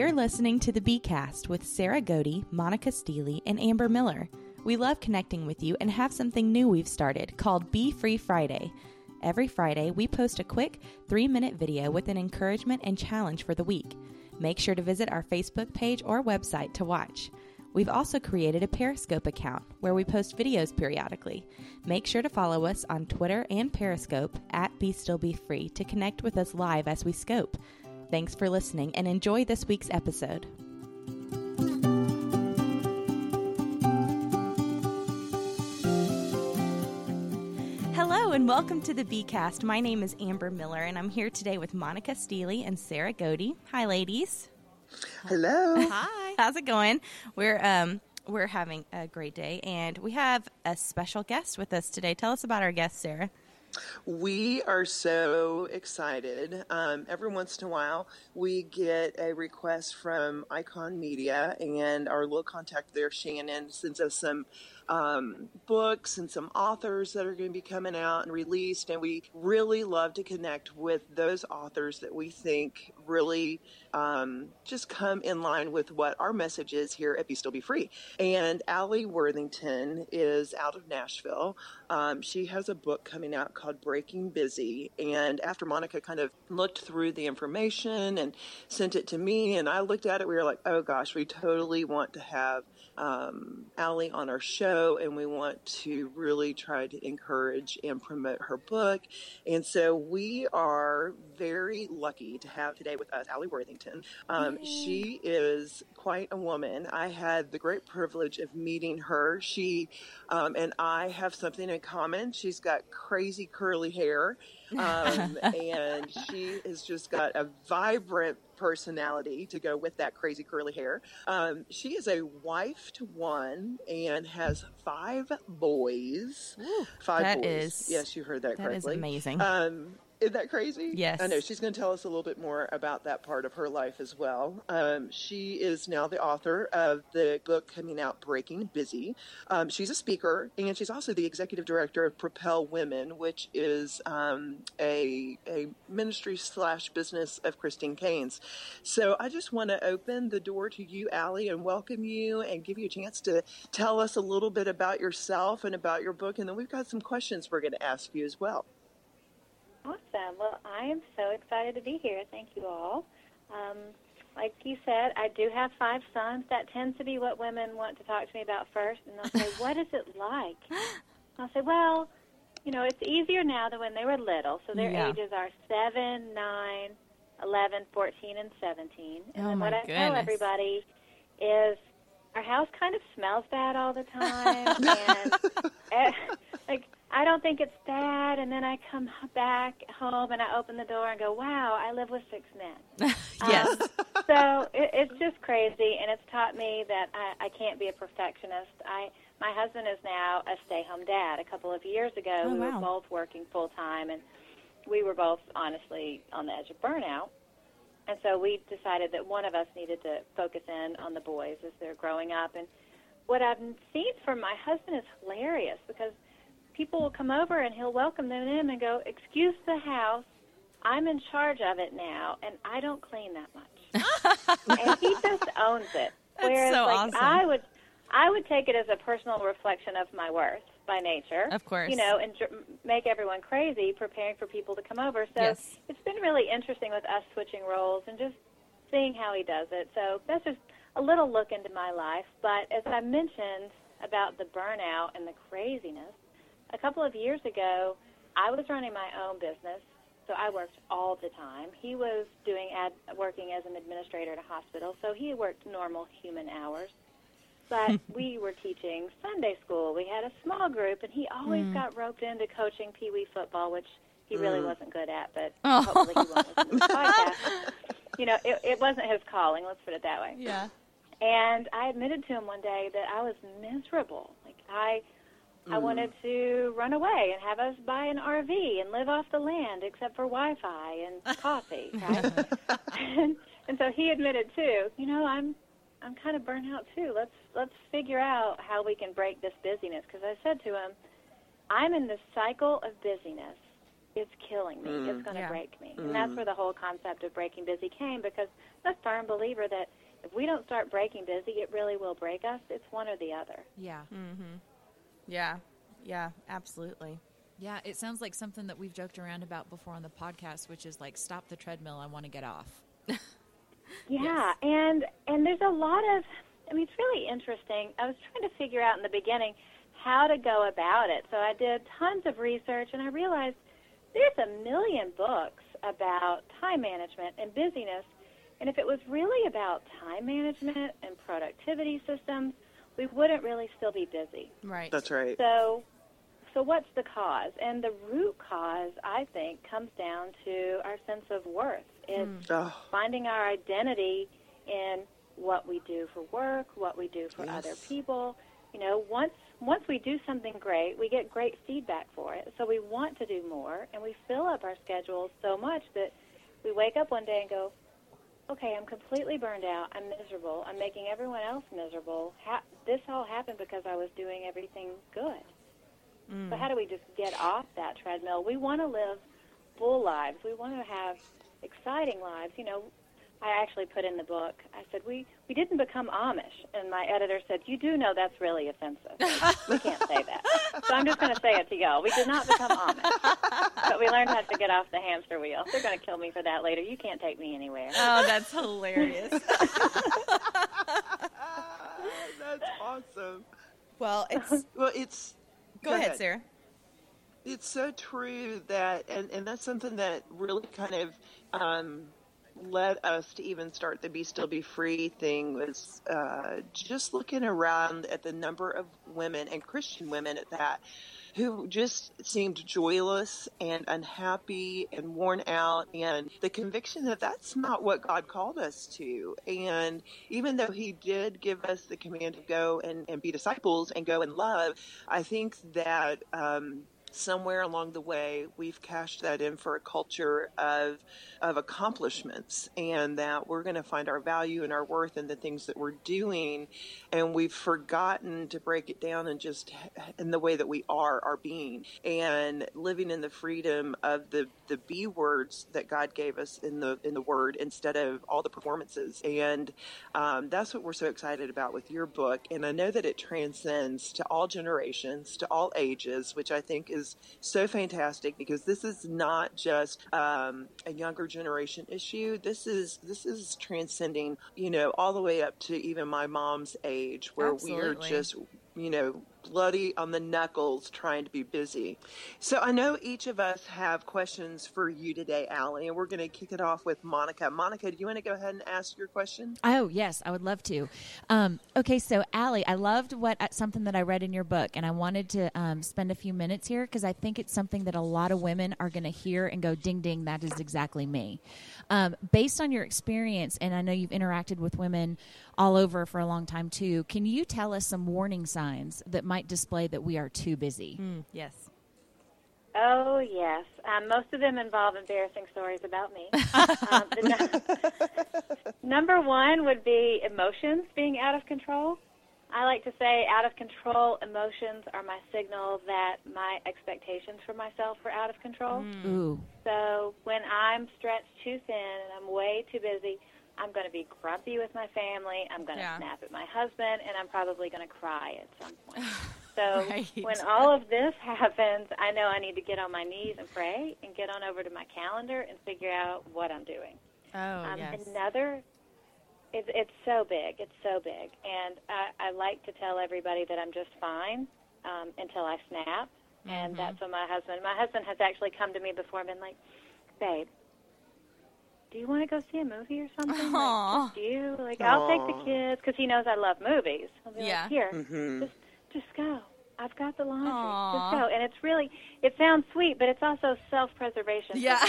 You're listening to the Bcast with Sarah Godey, Monica Steely, and Amber Miller. We love connecting with you and have something new we've started called Be Free Friday. Every Friday, we post a quick three minute video with an encouragement and challenge for the week. Make sure to visit our Facebook page or website to watch. We've also created a Periscope account where we post videos periodically. Make sure to follow us on Twitter and Periscope at Be Still Be Free to connect with us live as we scope. Thanks for listening and enjoy this week's episode. Hello and welcome to the Bcast. My name is Amber Miller and I'm here today with Monica Steely and Sarah Godey. Hi, ladies. Hello. Hi. How's it going? We're um we're having a great day and we have a special guest with us today. Tell us about our guest, Sarah. We are so excited. Um, every once in a while, we get a request from Icon Media, and our little contact there, Shannon, sends us some um, books and some authors that are going to be coming out and released. And we really love to connect with those authors that we think really um, just come in line with what our message is here at Be Still Be Free. And Alli Worthington is out of Nashville. Um, she has a book coming out called Breaking Busy. And after Monica kind of looked through the information and sent it to me, and I looked at it, we were like, oh gosh, we totally want to have um, Alli on our show, and we want to really try to encourage and promote her book. And so we are very lucky to have today with us Alli Worthington. Um, she is quite a woman. I had the great privilege of meeting her. She um, and I have something in common. She's got crazy curly hair. Um, and she has just got a vibrant personality to go with that crazy curly hair. Um, she is a wife to one and has five boys. Ooh, five that boys. is- yes, you heard that, That is correctly. amazing. Um, isn't that crazy? Yes. I know. She's going to tell us a little bit more about that part of her life as well. Um, she is now the author of the book coming out, Breaking Busy. Um, she's a speaker, and she's also the executive director of Propel Women, which is um, a, a ministry slash business of Christine Caine's. So I just want to open the door to you, Alli, and welcome you and give you a chance to tell us a little bit about yourself and about your book. And then we've got some questions we're going to ask you as well. Awesome. Well, I am so excited to be here. Thank you all. Um, like you said, I do have five sons. That tends to be what women want to talk to me about first. And they'll say, What is it like? I'll say, Well, you know, it's easier now than when they were little. So their Yeah. ages are 7, 9, 11, 14, and 17. And Oh, what I tell everybody is our house kind of smells bad all the time. and eh, like I don't think it's bad, and then I come back home and I open the door and go, "Wow, I live with six men." yes. Um, so it, it's just crazy, and it's taught me that I, I can't be a perfectionist. I my husband is now a stay-home dad. A couple of years ago, Oh, we wow. were both working full time, and we were both honestly on the edge of burnout. And so we decided that one of us needed to focus in on the boys as they're growing up. And what I've seen from my husband is hilarious because people will come over and he'll welcome them in and go, "Excuse the house, I'm in charge of it now, and I don't clean that much." and he just owns it. That's Whereas, so like awesome. I would, I would take it as a personal reflection of my worth by nature. Of course. you know, and dr- make everyone crazy preparing for people to come over. So Yes. it's been really interesting with us switching roles and just seeing how he does it. So that's just a little look into my life. But as I mentioned about the burnout and the craziness, a couple of years ago, I was running my own business, so I worked all the time. He was doing ad, working as an administrator at a hospital, so he worked normal human hours. But we were teaching Sunday school. We had a small group, and he always hmm. got roped into coaching Pee Wee football, which he really hmm. wasn't good at. But Oh. hopefully, he won't listen to this podcast. You know, it, it wasn't his calling. Let's put it that way. Yeah. And I admitted to him one day that I was miserable. Like I I wanted hmm. to run away and have us buy an RV and live off the land except for Wi-Fi and coffee, right? and, and so he admitted too, you know, I'm I'm kind of burnt out too. Let's let's figure out how we can break this busyness because I said to him, I'm in this cycle of busyness it's killing me. It's hmm. going to Yeah. break me. And hmm. that's where the whole concept of breaking busy came because I'm a firm believer that if we don't start breaking busy, it really will break us. It's one or the other. Yeah. Mm-hmm. Yeah. Yeah, absolutely. Yeah, it sounds like something that we've joked around about before on the podcast, which is like, stop the treadmill. I want to get off. Yeah, and and there's a lot of I mean it's really interesting. I was trying to figure out in the beginning how to go about it. So I did tons of research and I realized there's a million books about time management and busyness. And if it was really about time management and productivity systems, we wouldn't really still be busy. Right. That's right. So, so what's the cause? And the root cause, I think, comes down to our sense of worth. It's Oh, finding our identity in what we do for work, what we do for Yes. other people. You know, once once we do something great, we get great feedback for it. So we want to do more, and we fill up our schedules so much that we wake up one day and go, "Okay, I'm completely burned out. I'm miserable. I'm making everyone else miserable. Ha- this all happened because I was doing everything good." So mm. how do we just get off that treadmill? We want to live full lives. We want to have exciting lives. You know, I actually put in the book. I said we we didn't become Amish, and my editor said, "You do know that's really offensive. we can't say that." So I'm just going to say it to y'all. We did not become Amish, but we learned how to get off the hamster wheel. They're going to kill me for that later. You can't take me anywhere. Oh, that's hilarious. that's awesome. well, it's Well, it's go ahead, Sarah. It's so true that, and, and that's something that really kind of um, led us to even start the Be Still Be Free thing was uh, just looking around at the number of women and Christian women at that who just seemed joyless and unhappy and worn out and the conviction that that's not what God called us to. And even though he did give us the command to go and, and be disciples and go and love, I think that, um, somewhere along the way we've cashed that in for a culture of of accomplishments and that we're going to find our value and our worth in the things that we're doing. And we've forgotten to break it down and just in the way that we are our being. And living in the freedom of the the B words that God gave us in the in the word instead of all the performances. And um, that's what we're so excited about with your book. And I know that it transcends to all generations to all ages which I think is so fantastic because this is not just um, a younger generation issue. This is this is transcending, you know, all the way up to even my mom's age, where we are just, you know, bloody on the knuckles trying to be busy. So I know each of us have questions for you today, Alli, and we're going to kick it off with Monica. Monica, do you want to go ahead and ask your question? Oh yes, I would love to. Um, okay, so Allie, I loved what uh, something that I read in your book, and I wanted to um, spend a few minutes here because I think it's something that a lot of women are going to hear and go, "Ding, ding, that is exactly me." Um, based on your experience, and I know you've interacted with women all over for a long time too. Can you tell us some warning signs that might display that we are too busy? Mm, yes. Oh yes, um, most of them involve embarrassing stories about me. um, the number one would be emotions being out of control. I like to say out of control emotions are my signal that my expectations for myself are out of control. Ooh, So when I'm stretched too thin and I'm way too busy, I'm going to be grumpy with my family. I'm going to Yeah. snap at my husband, and I'm probably going to cry at some point. So Right. when all of this happens, I know I need to get on my knees and pray and get on over to my calendar and figure out what I'm doing. Oh, Um, yes. Another, it's, it's so big. It's so big. And I, I like to tell everybody that I'm just fine um, until I snap. And Mm-hmm. that's when my husband, my husband has actually come to me before and been like, babe, do you want to go see a movie or something? Aw. Like, just you? Like, I'll take the kids because he knows I love movies. I'll be Yeah. like, here, Mm-hmm. just, just go. I've got the laundry. Aw. Just go. And it's really, it sounds sweet, but it's also self-preservation. yeah.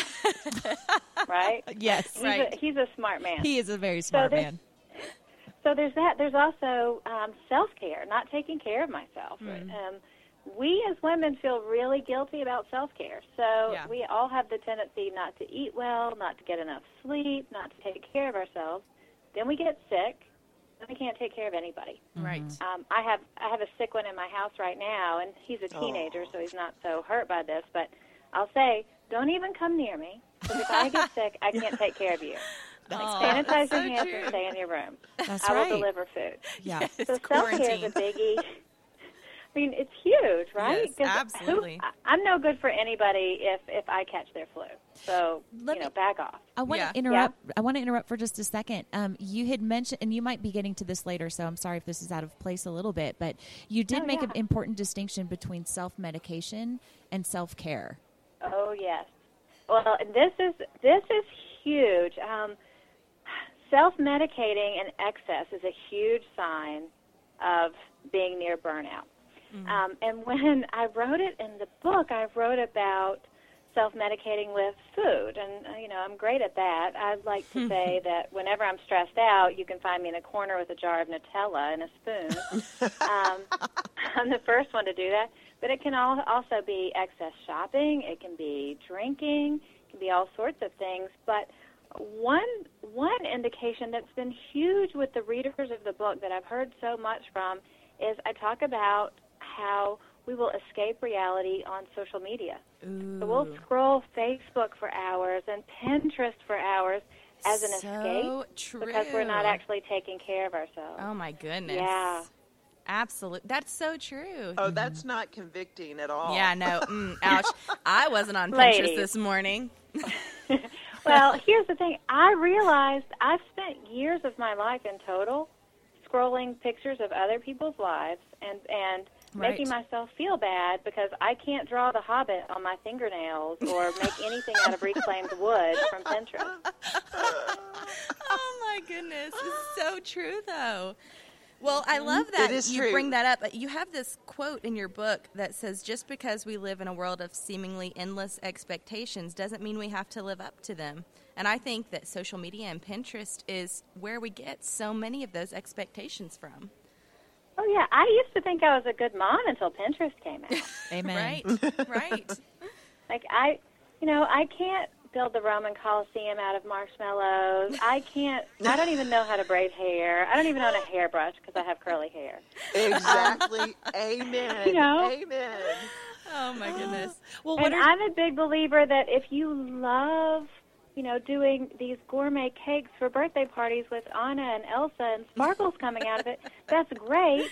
right? yes, He's, Right. a, he's a smart man. he is a very smart there's- man. So there's that. There's also um, self care, not taking care of myself. Hmm. Um, we as women feel really guilty about self care. So Yeah. we all have the tendency not to eat well, not to get enough sleep, not to take care of ourselves. Then we get sick, and we can't take care of anybody. Right. Um, I have I have a sick one in my house right now, and he's a teenager, so he's not so hurt by this. But I'll say don't even come near me. Because if I get sick, I can't take care of you. Like, sanitize so your hands true. and stay in your room. That's I right. will deliver food. Yeah. So self care is a biggie. I mean, it's huge, right? Yes, 'Cause absolutely. Who, I- I'm no good for anybody if if I catch their flu. So Let you know, me- back off. I want Yeah. to interrupt. I want to interrupt for just a second. Um, you had mentioned, and you might be getting to this later, so I'm sorry if this is out of place a little bit, but you did Oh, make yeah. an important distinction between self medication and self care. Oh yes. Well, this is this is huge. Um, self-medicating in excess is a huge sign of being near burnout. Um, and when I wrote it in the book, I wrote about self-medicating with food, and uh, you know I'm great at that. I'd like to say that whenever I'm stressed out, you can find me in a corner with a jar of Nutella and a spoon. um, I'm the first one to do that. But it can al- also be excess shopping. It can be drinking. It can be all sorts of things. But one one indication that's been huge with the readers of the book that I've heard so much from is I talk about how we will escape reality on social media. So we'll scroll Facebook for hours and Pinterest for hours as an so escape true. because we're not actually taking care of ourselves. Oh my goodness. Yeah. Absolutely. That's so true. Oh, that's not convicting at all. Yeah, no. Mm, ouch. I wasn't on Pinterest Ladies. this morning. well, here's the thing. I realized I've spent years of my life in total scrolling pictures of other people's lives and and Right. making myself feel bad because I can't draw the Hobbit on my fingernails or make anything out of reclaimed wood from Pinterest. oh my goodness, it's so true though. Well, I love that It is you true. bring that up. You have this quote in your book that says, "Just because we live in a world of seemingly endless expectations doesn't mean we have to live up to them." And I think that social media and Pinterest is where we get so many of those expectations from. Oh yeah, I used to think I was a good mom until Pinterest came out. Amen. Right, right. like I, you know, I can't build the Roman Coliseum out of marshmallows. I can't. I don't even know how to braid hair. I don't even own a hairbrush because I have curly hair. Exactly. Amen. You know? Amen. Oh my goodness. Well, what And are, I'm a big believer that if you love, you know, doing these gourmet cakes for birthday parties with Anna and Elsa and sparkles coming out of it, that's great.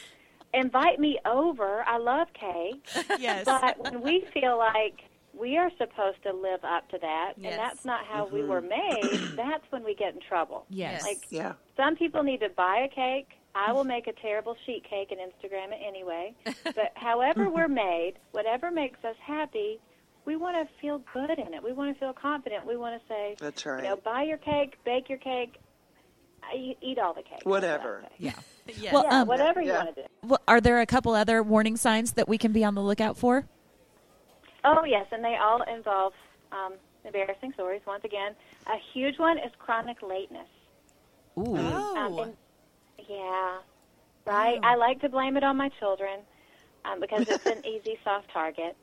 Invite me over. I love cake. yes. But when we feel like we are supposed to live up to that, Yes. and that's not how we mm-hmm. were made, that's when we get in trouble. yes. Like Yeah. some people need to buy a cake. I will make a terrible sheet cake and Instagram it anyway. But however we're made, whatever makes us happy, we want to feel good in it. We want to feel confident. We want to say, That's you right. know, buy your cake, bake your cake, eat all the cake. Whatever. yeah. yes. Well, Yeah, um, whatever you want to do. Well, are there a couple other warning signs that we can be on the lookout for? Oh yes, and they all involve um, embarrassing stories. Once again, a huge one is chronic lateness. Ooh. oh. Um, and- yeah, right. I like to blame it on my children um, because it's an easy soft target.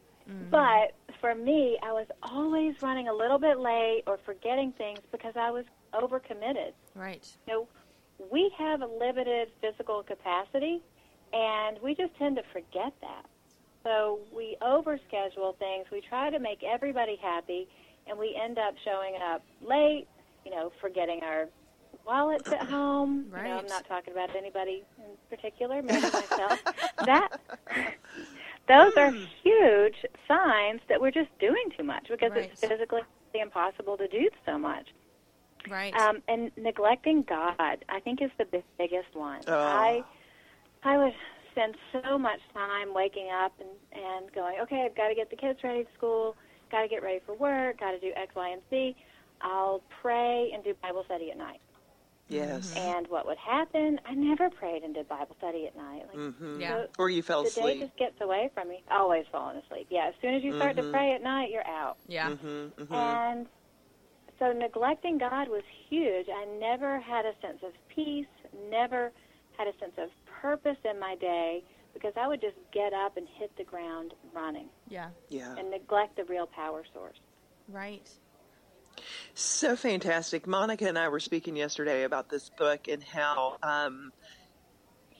But for me, I was always running a little bit late or forgetting things because I was overcommitted. right. You know, we have a limited physical capacity, and we just tend to forget that. So we overschedule things. We try to make everybody happy, and we end up showing up late. You know, forgetting our wallets at home. You know, I'm not talking about anybody in particular, maybe myself. that those are huge signs that we're just doing too much because it's physically impossible to do so much. Right. Um, and neglecting God, I think, is the big, biggest one. Oh. I I would spend so much time waking up and, and going, okay, I've got to get the kids ready for school, got to get ready for work, got to do X, Y, and Z. I'll pray and do Bible study at night. Yes. And what would happen? I never prayed and did Bible study at night. Like, hmm Yeah. so Or you fell asleep. the day just gets away from me. Always falling asleep. Yeah, as soon as you start to Mhm. pray at night, you're out. yeah. hmm hmm And so neglecting God was huge. I never had a sense of peace, never had a sense of purpose in my day because I would just get up and hit the ground running Yeah. Yeah. and neglect the real power source. Right. So fantastic. Monica and I were speaking yesterday about this book and how um,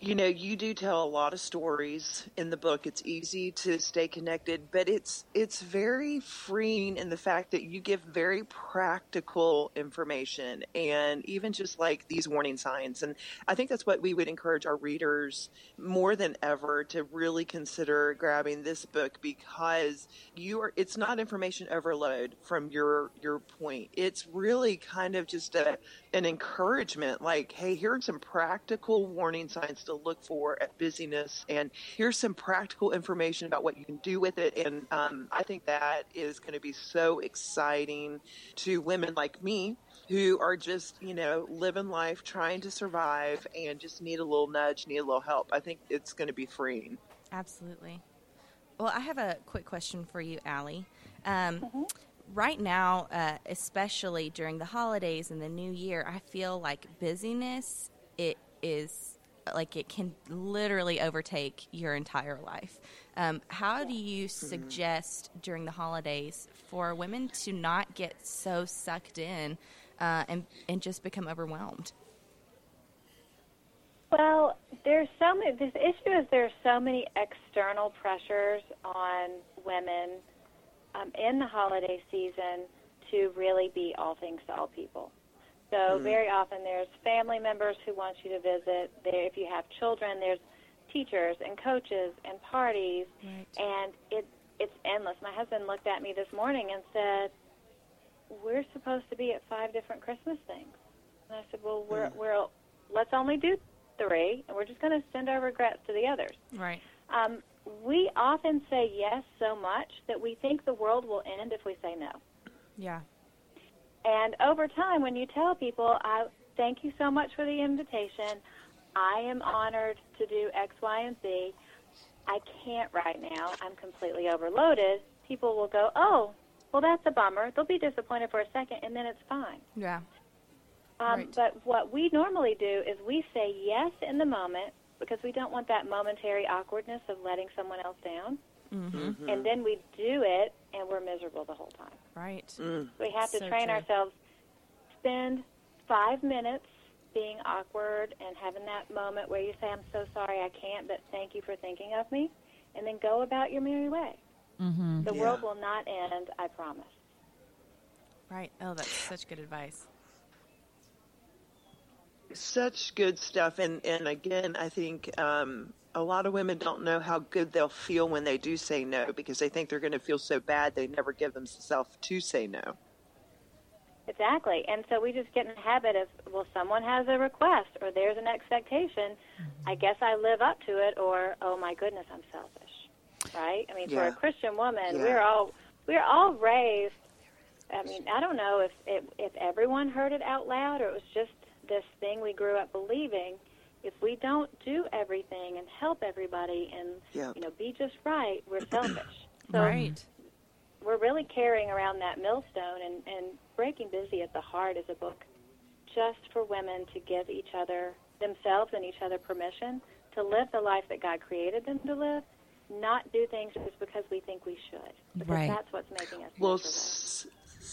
you know, you do tell a lot of stories in the book. It's easy to stay connected, but it's it's very freeing in the fact that you give very practical information and even just like these warning signs. And I think that's what we would encourage our readers more than ever to really consider grabbing this book because you are it's not information overload from your your point. It's really kind of just a an encouragement like, hey, here are some practical warning signs to look for at busyness. And here's some practical information about what you can do with it. And um, I think that is going to be so exciting to women like me who are just, you know, living life, trying to survive, and just need a little nudge, need a little help. I think it's going to be freeing. Absolutely. Well, I have a quick question for you, Alli. Um, mm-hmm. Right now, uh, especially during the holidays and the new year, I feel like busyness it is like it can literally overtake your entire life. Um, how do you mm-hmm. suggest during the holidays for women to not get so sucked in uh, and and just become overwhelmed? Well, there's so many. This issue is there's so many external pressures on women um, in the holiday season to really be all things to all people. So mm-hmm. very often there's family members who want you to visit. There, if you have children, there's teachers and coaches and parties, right. and it it's endless. My husband looked at me this morning and said, "We're supposed to be at five different Christmas things," and I said, "Well, we're mm. we're let's only do three, and we're just going to send our regrets to the others." Right. Um, we often say yes so much that we think the world will end if we say no. Yeah. And over time, when you tell people, I thank you so much for the invitation. I am honored to do X, Y, and Z. I can't right now. I'm completely overloaded. People will go, oh, well, that's a bummer. They'll be disappointed for a second, and then it's fine. Yeah. Um, right. But what we normally do is we say yes in the moment because we don't want that momentary awkwardness of letting someone else down. Mm-hmm. mm-hmm. And then we do it, and we're miserable the whole time. Right. Mm. We have to so train true. ourselves. Spend five minutes being awkward and having that moment where you say, "I'm so sorry, I can't," but thank you for thinking of me, and then go about your merry way. Mm-hmm. The yeah. world will not end. I promise. Right. Oh, that's such good advice. Such good stuff, and and again, I think um, a lot of women don't know how good they'll feel when they do say no because they think they're going to feel so bad they never give themselves to say no. Exactly. And so we just get in the habit of, well, someone has a request or there's an expectation. Mm-hmm. I guess I live up to it or, oh my goodness, I'm selfish. Right? I mean, yeah. for a Christian woman, yeah. we're all we're all raised I mean, I don't know if it, if everyone heard it out loud or it was just this thing we grew up believing if we don't do everything and help everybody and yep. you know be just right, we're selfish. So right. We're really carrying around that millstone, and, and Breaking Busy at the Heart is a book just for women to give each other, themselves and each other permission to live the life that God created them to live, not do things just because we think we should. Because right. that's what's making us well,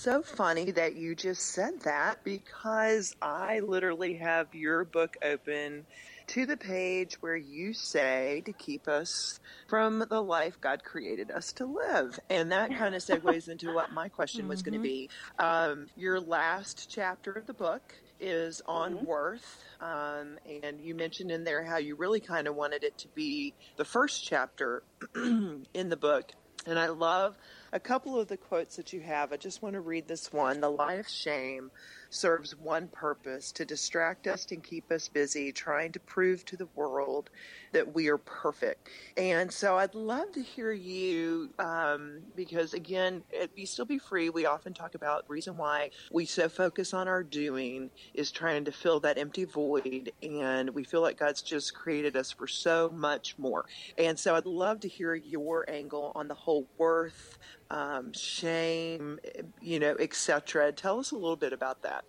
so funny that you just said that because I literally have your book open to the page where you say to keep us from the life God created us to live. And that kind of segues into what my question mm-hmm. was going to be. Um, your last chapter of the book is on mm-hmm. worth. Um, and you mentioned in there how you really kind of wanted it to be the first chapter in the book. And I love a couple of the quotes that you have. I just want to read this one. The lie of shame serves one purpose to distract us and keep us busy trying to prove to the world that we are perfect. And so I'd love to hear you um, because, again, at Be Still Be Free, we often talk about the reason why we so focus on our doing is trying to fill that empty void. And we feel like God's just created us for so much more. And so I'd love to hear your angle on the whole worth um, shame, you know, etc. Tell us a little bit about that.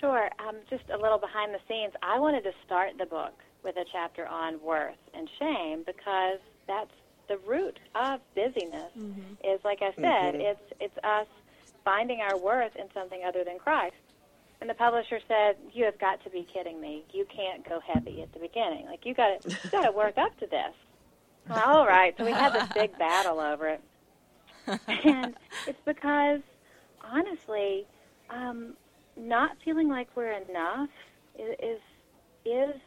Sure. Um, just a little behind the scenes. I wanted to start the book with a chapter on worth and shame because that's the root of busyness. Mm-hmm. Is like I said, mm-hmm. it's it's us finding our worth in something other than Christ. And the publisher said, "You have got to be kidding me. You can't go heavy at the beginning. Like you got to, you got to work up to this." Well, all right. So we had this big battle over it, and it's because, honestly, um, not feeling like we're enough is, is is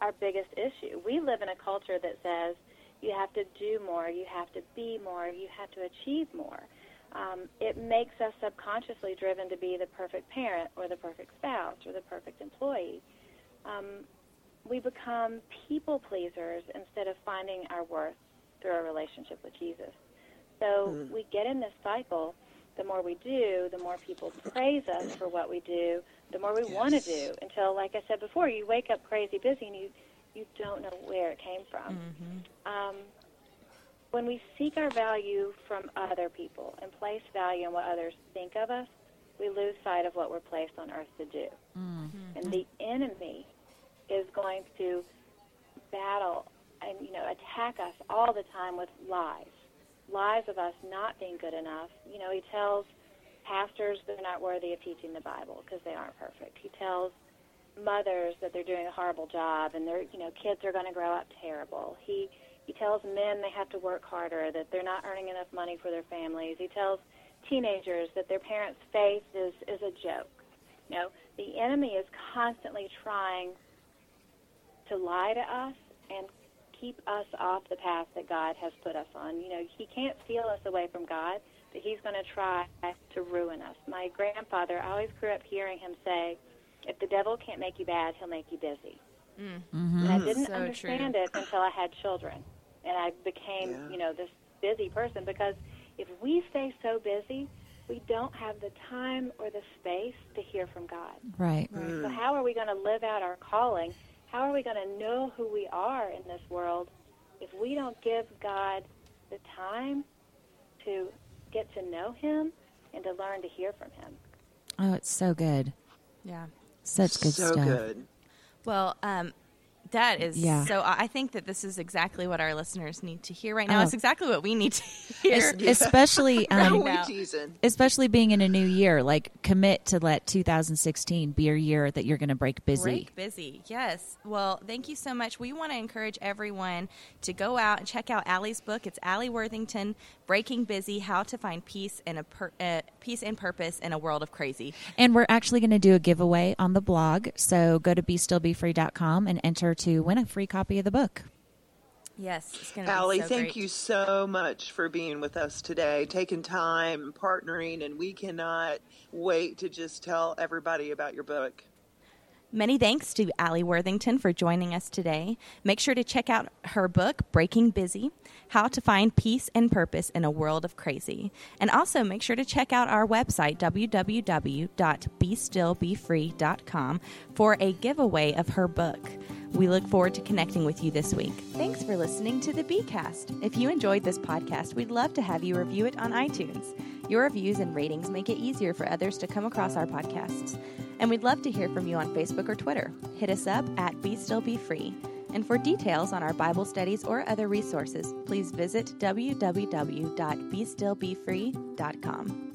our biggest issue. We live in a culture that says you have to do more, you have to be more, you have to achieve more um, it makes us subconsciously driven to be the perfect parent or the perfect spouse or the perfect employee. Um, we become people pleasers instead of finding our worth through our relationship with Jesus. So mm. we get in this cycle. The more we do, the more people praise us for what we do, the more we yes. want to do. Until, like I said before, you wake up crazy busy and you you don't know where it came from. Mm-hmm. Um, when we seek our value from other people and place value in what others think of us, we lose sight of what we're placed on earth to do. Mm-hmm. And the enemy is going to battle and you know attack us all the time with lies, lies of us not being good enough. You know, he tells pastors they're not worthy of teaching the Bible because they aren't perfect. He tells mothers that they're doing a horrible job and their you know kids are going to grow up terrible. He he tells men they have to work harder, that they're not earning enough money for their families. He tells teenagers that their parents' faith is, is a joke. You know, the enemy is constantly trying to lie to us and keep us off the path that God has put us on. You know, he can't steal us away from God, but he's going to try to ruin us. My grandfather, I always grew up hearing him say, if the devil can't make you bad, he'll make you busy. Mm-hmm. And I didn't so understand true. it until I had children and I became, yeah. you know, this busy person because if we stay so busy, we don't have the time or the space to hear from God. Right. Mm. So how are we going to live out our calling? How are we going to know who we are in this world if we don't give God the time to get to know him and to learn to hear from him? Oh, it's so good. Yeah. Such good so stuff. good. Well, um, that is yeah. so. I think that this is exactly what our listeners need to hear right now. Oh. It's exactly what we need to hear, es- especially um, especially being in a new year. Like commit to let 2016 be a year that you're going to break busy. Break busy, yes. Well, thank you so much. We want to encourage everyone to go out and check out Alli's book. It's Alli Worthington, Breaking Busy: How to Find Peace in a per- uh, Peace and Purpose in a World of Crazy. And we're actually going to do a giveaway on the blog. So go to bestillbefree.com and enter to win a free copy of the book. Yes, it's going to Alli, so thank great. you so much for being with us today, taking time, partnering, and we cannot wait to just tell everybody about your book. Many thanks to Alli Worthington for joining us today. Make sure to check out her book, Breaking Busy How to Find Peace and Purpose in a World of Crazy. And also make sure to check out our website, www.bestillbefree.com, for a giveaway of her book. We look forward to connecting with you this week. Thanks for listening to the Bcast. If you enjoyed this podcast, we'd love to have you review it on iTunes. Your reviews and ratings make it easier for others to come across our podcasts. And we'd love to hear from you on Facebook or Twitter. Hit us up at Be Still Be Free. And for details on our Bible studies or other resources, please visit www.bestillbefree.com.